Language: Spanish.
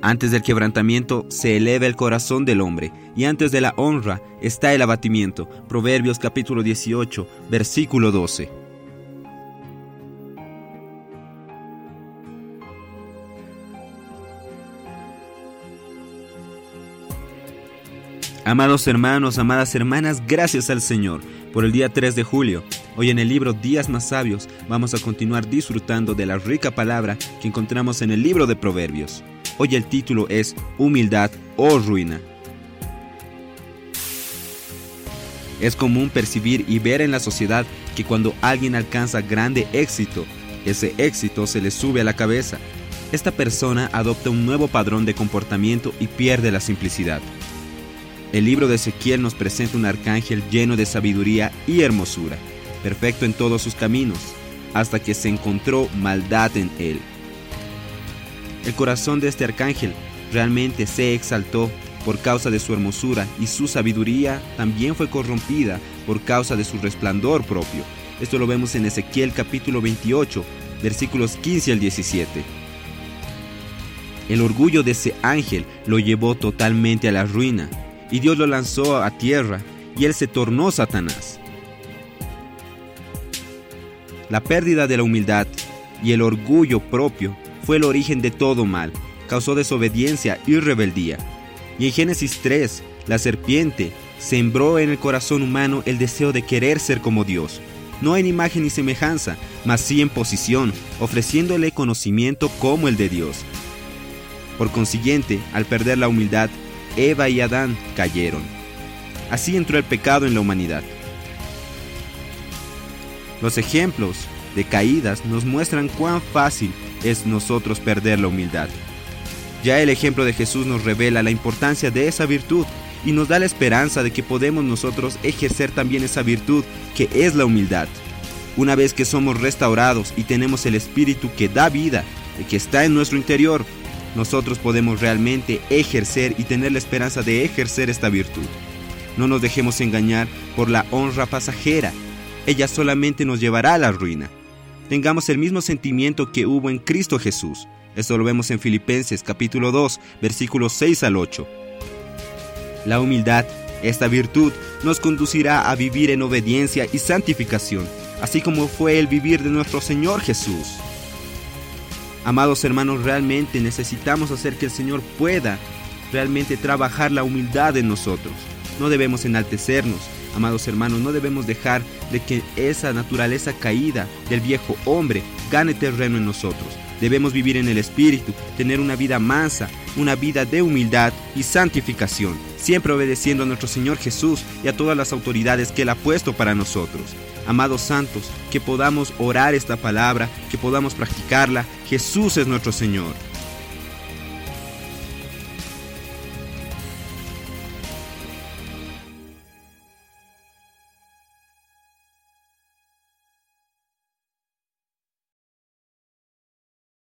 Antes del quebrantamiento se eleva el corazón del hombre, y antes de la honra está el abatimiento. Proverbios capítulo 18, versículo 12. Amados hermanos, amadas hermanas, gracias al Señor por el día 3 de julio. Hoy en el libro Días más sabios vamos a continuar disfrutando de la rica palabra que encontramos en el libro de Proverbios. Hoy el título es Humildad o Ruina. Es común percibir y ver en la sociedad que cuando alguien alcanza grande éxito, ese éxito se le sube a la cabeza. Esta persona adopta un nuevo padrón de comportamiento y pierde la simplicidad. El libro de Ezequiel nos presenta un arcángel lleno de sabiduría y hermosura, perfecto en todos sus caminos, hasta que se encontró maldad en él. El corazón de este arcángel realmente se exaltó por causa de su hermosura y su sabiduría también fue corrompida por causa de su resplandor propio. Esto lo vemos en Ezequiel capítulo 28, versículos 15 al 17. El orgullo de ese ángel lo llevó totalmente a la ruina y Dios lo lanzó a tierra, y él se tornó Satanás. La pérdida de la humildad y el orgullo propio fue el origen de todo mal, causó desobediencia y rebeldía. Y en Génesis 3, la serpiente sembró en el corazón humano el deseo de querer ser como Dios, no en imagen ni semejanza, mas sí en posición, ofreciéndole conocimiento como el de Dios. Por consiguiente, al perder la humildad, Eva y Adán cayeron. Así entró el pecado en la humanidad. Los ejemplos de caídas nos muestran cuán fácil es nosotros perder la humildad. Ya el ejemplo de Jesús nos revela la importancia de esa virtud y nos da la esperanza de que podemos nosotros ejercer también esa virtud que es la humildad. Una vez que somos restaurados y tenemos el Espíritu que da vida, y que está en nuestro interior, nosotros podemos realmente ejercer y tener la esperanza de ejercer esta virtud. No nos dejemos engañar por la honra pasajera. Ella solamente nos llevará a la ruina. Tengamos el mismo sentimiento que hubo en Cristo Jesús. Esto lo vemos en Filipenses capítulo 2, versículos 6 al 8. La humildad, esta virtud, nos conducirá a vivir en obediencia y santificación, así como fue el vivir de nuestro Señor Jesús. Amados hermanos, realmente necesitamos hacer que el Señor pueda realmente trabajar la humildad en nosotros. No debemos enaltecernos, amados hermanos, no debemos dejar de que esa naturaleza caída del viejo hombre gane terreno en nosotros. Debemos vivir en el Espíritu, tener una vida mansa, una vida de humildad y santificación, siempre obedeciendo a nuestro Señor Jesús y a todas las autoridades que Él ha puesto para nosotros amados santos, que podamos orar esta palabra, que podamos practicarla. Jesús es nuestro Señor.